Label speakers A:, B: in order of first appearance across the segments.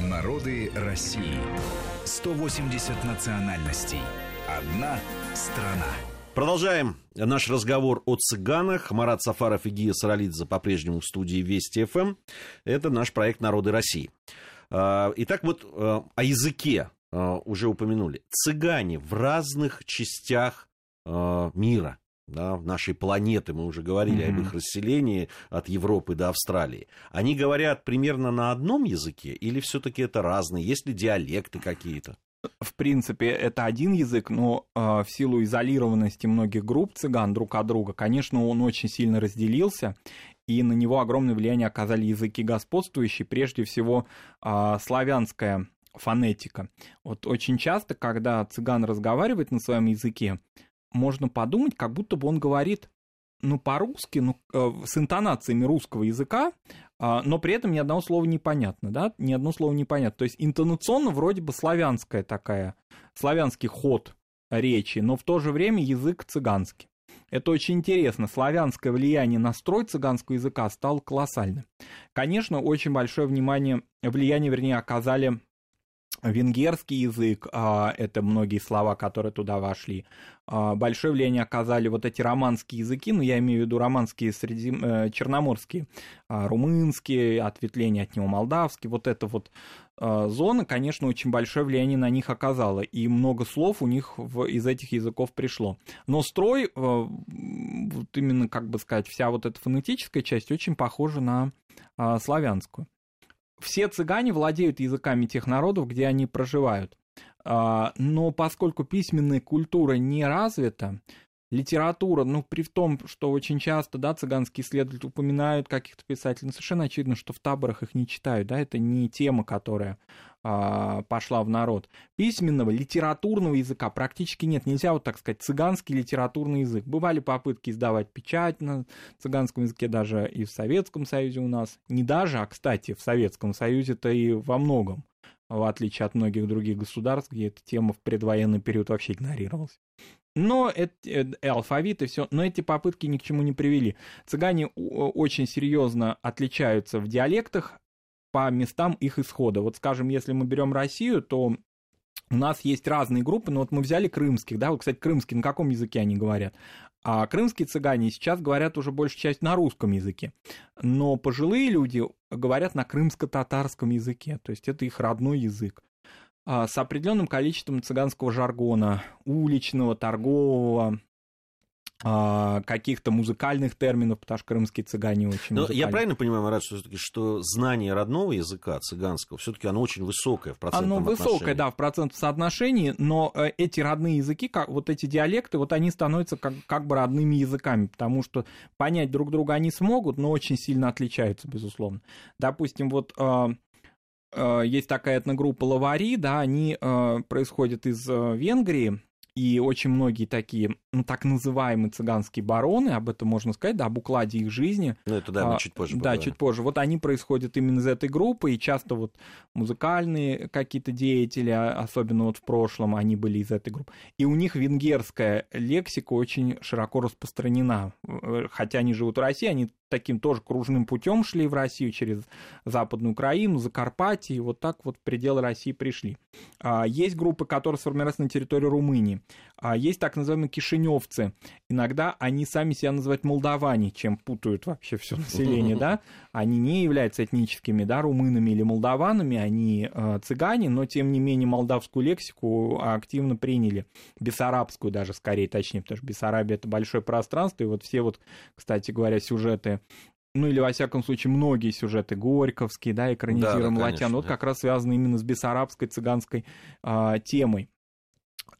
A: Народы России. 180 национальностей. Одна страна.
B: Продолжаем наш разговор о цыганах. Марат Сафаров и Гия Саралидзе по-прежнему в студии Вести ФМ. Это наш проект «Народы России». А, итак, вот а, о языке а, уже упомянули. Цыгане в разных частях мира, да, нашей планеты, мы уже говорили mm-hmm. об их расселении от Европы до Австралии. Они говорят примерно на одном языке или все-таки это разные? Есть ли диалекты какие-то?
C: в принципе, это один язык, но э, в силу изолированности многих групп цыган друг от друга, конечно, он очень сильно разделился, и на него огромное влияние оказали языки господствующие, прежде всего э, славянская фонетика. Вот очень часто, когда цыган разговаривает на своем языке, можно подумать, как будто бы он говорит ну, по-русски, ну, э, с интонациями русского языка, а, но при этом ни одного слова непонятно, да, ни одно слово непонятно. То есть интонационно вроде бы славянская такая, славянский ход речи, но в то же время язык цыганский. Это очень интересно. Славянское влияние на строй цыганского языка стало колоссальным. Конечно, очень большое внимание, влияние, вернее, оказали венгерский язык, а, это многие слова, которые туда вошли, а, большое влияние оказали вот эти романские языки, ну, я имею в виду романские среди, э, черноморские, а, румынские, ответвления от него молдавские, вот эта вот зона, конечно, очень большое влияние на них оказала, и много слов у них в, из этих языков пришло. Но строй, э, вот именно, как бы сказать, вся вот эта фонетическая часть очень похожа на славянскую все цыгане владеют языками тех народов, где они проживают. А, но поскольку письменная культура не развита, литература, ну, при том, что очень часто, да, цыганские исследователи упоминают каких-то писателей, но совершенно очевидно, что в таборах их не читают, да, это не тема, которая а, пошла в народ. Письменного, литературного языка практически нет, нельзя вот так сказать, цыганский литературный язык. Бывали попытки издавать печать на цыганском языке даже и в Советском Союзе у нас, не даже, а, кстати, в Советском Союзе-то и во многом в отличие от многих других государств, где эта тема в предвоенный период вообще игнорировалась. Но это, э, алфавит и все, но эти попытки ни к чему не привели. Цыгане очень серьезно отличаются в диалектах по местам их исхода. Вот, скажем, если мы берем Россию, то у нас есть разные группы, но вот мы взяли крымских, да, вот, кстати, крымские, на каком языке они говорят? А крымские цыгане сейчас говорят уже большую часть на русском языке. Но пожилые люди говорят на крымско-татарском языке, то есть это их родной язык. А, с определенным количеством цыганского жаргона, уличного, торгового, каких-то музыкальных терминов, потому что крымские цыгане очень
B: Но Я правильно понимаю, Марат, что, что знание родного языка цыганского, все-таки оно очень высокое в процентном
C: Оно отношении. высокое, да, в процентном соотношении, но э, эти родные языки, как, вот эти диалекты, вот они становятся как, как бы родными языками, потому что понять друг друга они смогут, но очень сильно отличаются, безусловно. Допустим, вот а, Э, есть такая этногруппа Лавари, да, они э, происходят из э, Венгрии, и очень многие такие, ну, так называемые цыганские бароны, об этом можно сказать, да, об укладе их жизни.
B: Ну, это да, мы а, чуть позже
C: Да, чуть позже. Вот они происходят именно из этой группы, и часто вот музыкальные какие-то деятели, а, особенно вот в прошлом, они были из этой группы. И у них венгерская лексика очень широко распространена. Хотя они живут в России, они таким тоже кружным путем шли в Россию через Западную Украину, Закарпатье, и вот так вот в пределы России пришли. А, есть группы, которые сформировались на территории Румынии. А есть так называемые кишиневцы. Иногда они сами себя называют молдаване, чем путают вообще все население, да. Они не являются этническими, да, румынами или молдаванами, они э, цыгане, но тем не менее молдавскую лексику активно приняли, бессарабскую даже скорее, точнее, потому что Бессарабия это большое пространство, и вот все вот, кстати говоря, сюжеты ну или, во всяком случае, многие сюжеты Горьковские, да, экранизируем да, да, вот да. как раз связаны именно с бессарабской цыганской а, темой.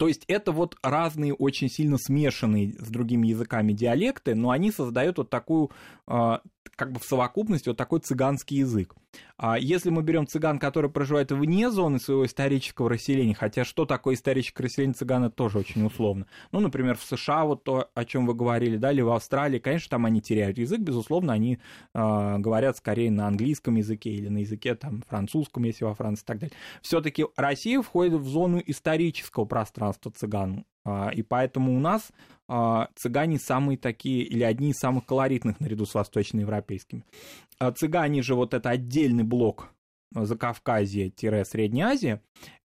C: То есть это вот разные очень сильно смешанные с другими языками диалекты, но они создают вот такую а, как бы в совокупности вот такой цыганский язык. А если мы берем цыган, которые проживают вне зоны своего исторического расселения, хотя что такое историческое расселение цыган, тоже очень условно. Ну, например, в США, вот то, о чем вы говорили, да, или в Австралии, конечно, там они теряют язык, безусловно, они э, говорят скорее на английском языке или на языке там французском, если во Франции и так далее. Все-таки Россия входит в зону исторического пространства цыган. А, и поэтому у нас цыгане самые такие, или одни из самых колоритных наряду с восточноевропейскими. А цыгане же вот это отдельный блок Закавказье-Средняя Азия,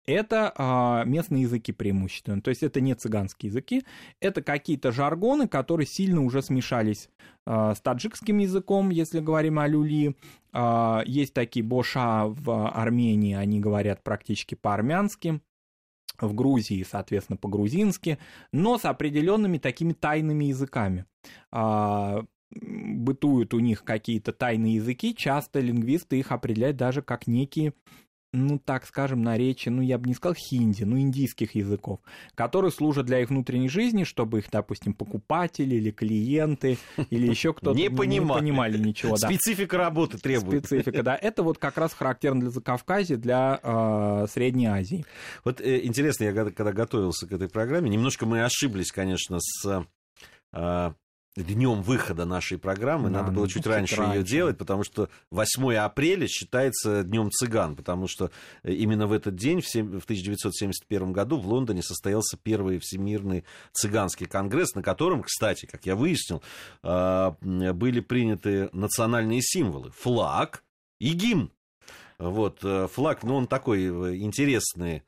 C: это а, местные языки преимущественно. То есть это не цыганские языки, это какие-то жаргоны, которые сильно уже смешались а, с таджикским языком, если говорим о люли. А, есть такие боша в Армении, они говорят практически по-армянски в Грузии, соответственно, по-грузински, но с определенными такими тайными языками. А, бытуют у них какие-то тайные языки, часто лингвисты их определяют даже как некие ну, так скажем, наречия, ну, я бы не сказал хинди, ну, индийских языков, которые служат для их внутренней жизни, чтобы их, допустим, покупатели или клиенты или еще кто-то
B: не, понимали.
C: не понимали ничего.
B: Да. Специфика работы требует.
C: Специфика, да. Это вот как раз характерно для Закавказья, для э, Средней Азии.
B: Вот э, интересно, я когда, когда готовился к этой программе, немножко мы ошиблись, конечно, с э, днем выхода нашей программы. Да, Надо было ну, чуть раньше, раньше ее делать, потому что 8 апреля считается днем цыган, потому что э, именно в этот день, в 1971 году, в Лондоне состоялся первый Всемирный цыганский конгресс, на котором, кстати, как я выяснил, а, были приняты национальные символы. Флаг и гимн. Вот, э, флаг, ну, он такой э, интересный,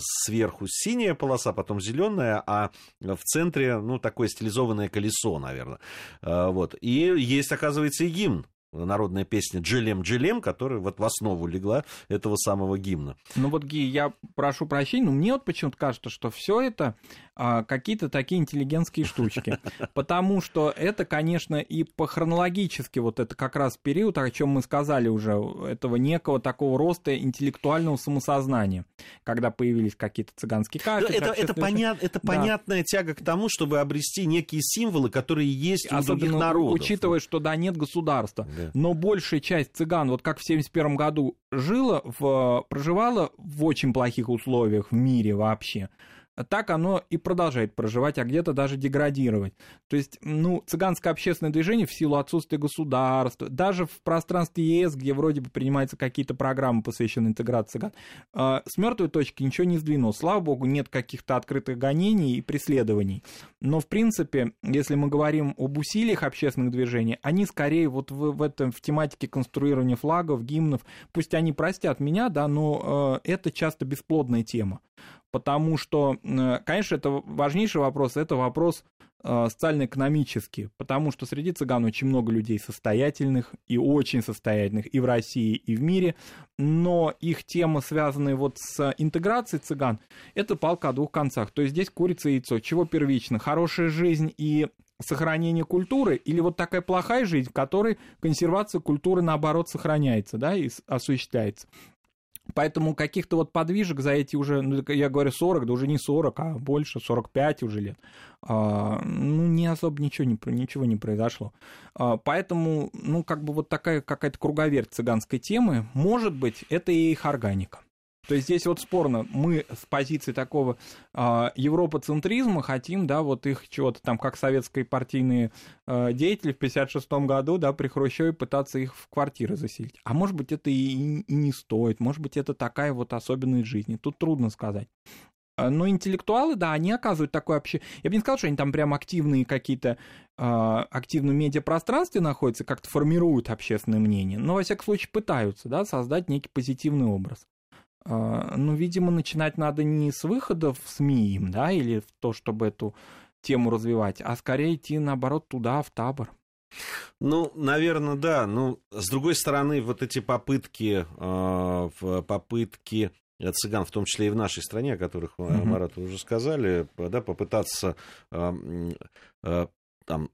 B: сверху синяя полоса, потом зеленая, а в центре, ну, такое стилизованное колесо, наверное. Э, вот. И есть, оказывается, и гимн народная песня «Джилем, Джилем», которая вот в основу легла этого самого гимна.
C: Ну вот, Ги, я прошу прощения, но мне вот почему-то кажется, что все это а, какие-то такие интеллигентские штучки. Потому что это, конечно, и по хронологически вот это как раз период, о чем мы сказали уже, этого некого такого роста интеллектуального самосознания, когда появились какие-то цыганские кафедры.
B: Это, это, понят, это да. понятная тяга к тому, чтобы обрести некие символы, которые есть у Особенно других народов.
C: учитывая, что да, нет государства. Но большая часть цыган, вот как в 71 году жила, в, проживала в очень плохих условиях в мире вообще так оно и продолжает проживать, а где-то даже деградировать. То есть, ну, цыганское общественное движение в силу отсутствия государства, даже в пространстве ЕС, где вроде бы принимаются какие-то программы, посвященные интеграции цыган, э, с мертвой точки ничего не сдвинулось. Слава богу, нет каких-то открытых гонений и преследований. Но, в принципе, если мы говорим об усилиях общественных движений, они скорее вот в, в этом, в тематике конструирования флагов, гимнов, пусть они простят меня, да, но э, это часто бесплодная тема потому что, э, конечно, это важнейший вопрос, это вопрос э, социально-экономический, потому что среди цыган очень много людей состоятельных и очень состоятельных и в России, и в мире, но их темы, связанные вот с интеграцией цыган, это палка о двух концах. То есть здесь курица и яйцо. Чего первично? Хорошая жизнь и сохранение культуры или вот такая плохая жизнь, в которой консервация культуры, наоборот, сохраняется, да, и осуществляется. Поэтому каких-то вот подвижек за эти уже, ну, я говорю 40, да уже не 40, а больше, 45 уже лет, а, ну, не особо ничего не, ничего не произошло. А, поэтому, ну, как бы вот такая какая-то круговерть цыганской темы, может быть, это и их органика. То есть здесь вот спорно, мы с позиции такого э, европоцентризма хотим, да, вот их чего-то там, как советские партийные э, деятели в 56 году, да, при Хрущеве пытаться их в квартиры заселить. А может быть, это и, и не стоит, может быть, это такая вот особенность жизни. Тут трудно сказать. Но интеллектуалы, да, они оказывают такое вообще... Я бы не сказал, что они там прям активные какие-то, э, активно в медиапространстве находятся, как-то формируют общественное мнение, но, во всяком случае, пытаются, да, создать некий позитивный образ. А, ну, видимо, начинать надо не с выхода в СМИ им, да, или в то, чтобы эту тему развивать, а скорее идти, наоборот, туда, в табор.
B: Ну, наверное, да. Ну, с другой стороны, вот эти попытки, э, попытки цыган, в том числе и в нашей стране, о которых mm-hmm. Марат уже сказали, да, попытаться э, э, там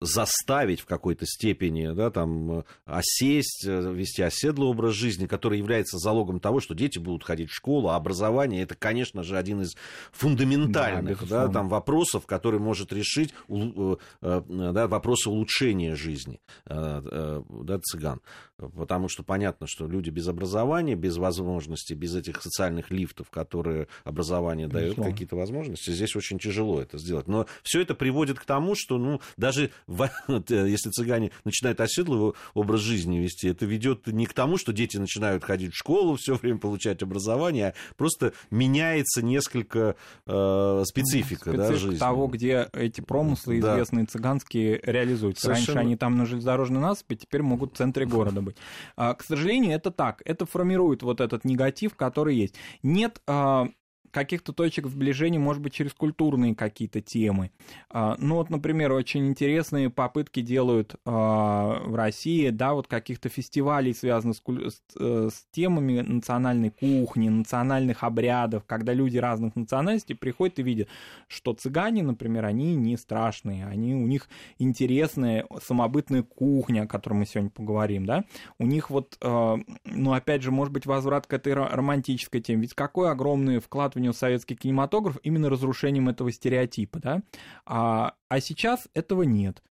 B: заставить в какой-то степени, да, там, осесть, э, вести оседлый образ жизни, который является залогом того, что дети будут ходить в школу, а образование это, конечно же, один из фундаментальных да, да, там, вопросов, который может решить э, э, да, вопросы улучшения жизни да, цыган. Потому что понятно, что люди без образования, без возможностей, без этих социальных лифтов, которые образование дает какие-то возможности, здесь очень тяжело это сделать. Но все это приводит к тому, что ну, даже если цыгане начинают оседлый образ жизни вести, это ведет не к тому, что дети начинают ходить в школу, все время получать образование, а просто меняется несколько э, специфика,
C: специфика
B: да, жизни.
C: того, где эти промыслы да. известные цыганские реализуются. Совершенно... Раньше они там на железнодорожной насыпи, теперь могут в центре города быть. А, к сожалению, это так. Это формирует вот этот негатив, который есть. Нет а, каких-то точек сближения, может быть, через культурные какие-то темы. А, ну вот, например, очень интересные попытки делают а, в России, да, вот каких-то фестивалей, связанных с, э, с темами национальной кухни, национальных обрядов, когда люди разных национальностей приходят и видят, что цыгане, например, они не страшные, они, у них интересная самобытная кухня, о которой мы сегодня поговорим, да, у них вот, а, ну, опять же, может быть, возврат к этой романтической теме, ведь какой огромный вклад в принес советский кинематограф именно разрушением этого стереотипа, да, а, а сейчас этого нет.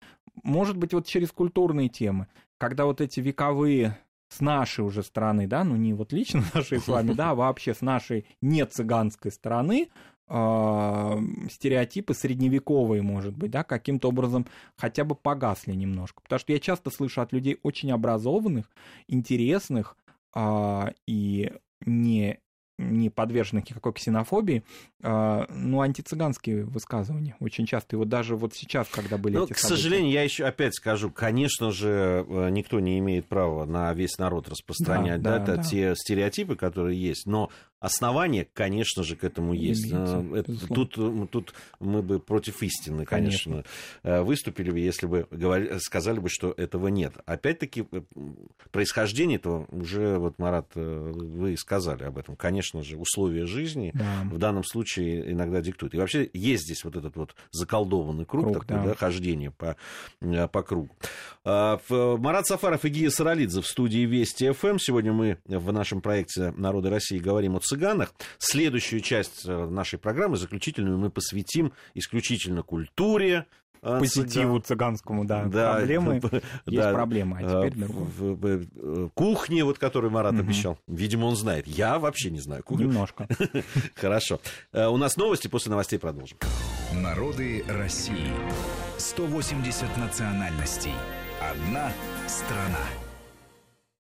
C: Может быть, вот через культурные темы, когда вот эти вековые с нашей уже стороны, да, ну не вот лично нашей с вами, да, а вообще с нашей не цыганской стороны, э, стереотипы средневековые, может быть, да, каким-то образом хотя бы погасли немножко. Потому что я часто слышу от людей очень образованных, интересных э, и не не подверженных никакой ксенофобии, а, ну, антицыганские высказывания очень часто. И вот даже вот сейчас, когда были
B: ну,
C: эти
B: К события... сожалению, я еще опять скажу, конечно же, э, никто не имеет права на весь народ распространять да, да, да, да. те стереотипы, которые есть, но основания, конечно же, к этому есть. Имеется, Это, тут, тут мы бы против истины, конечно, конечно. Э, выступили бы, если бы говорили, сказали бы, что этого нет. Опять-таки, э, происхождение этого уже, вот, Марат, вы сказали об этом. Конечно же, условия жизни да. в данном случае иногда диктует. И вообще есть здесь вот этот вот заколдованный круг, круг такой, да. Да, хождение по, э, по кругу. А, Марат Сафаров и Гия Саралидзе в студии Вести ФМ. Сегодня мы в нашем проекте «Народы России» говорим о цыганах. Следующую часть э, нашей программы, заключительную, мы посвятим исключительно культуре,
C: а, позитиву цыганскому, да. да проблемы да, есть проблема, а теперь
B: в, в, в, кухне, вот которую Марат угу. обещал. Видимо, он знает. Я вообще не знаю кухню.
C: Немножко.
B: Хорошо. Э, у нас новости, после новостей продолжим.
A: Народы России. 180 национальностей. Одна страна.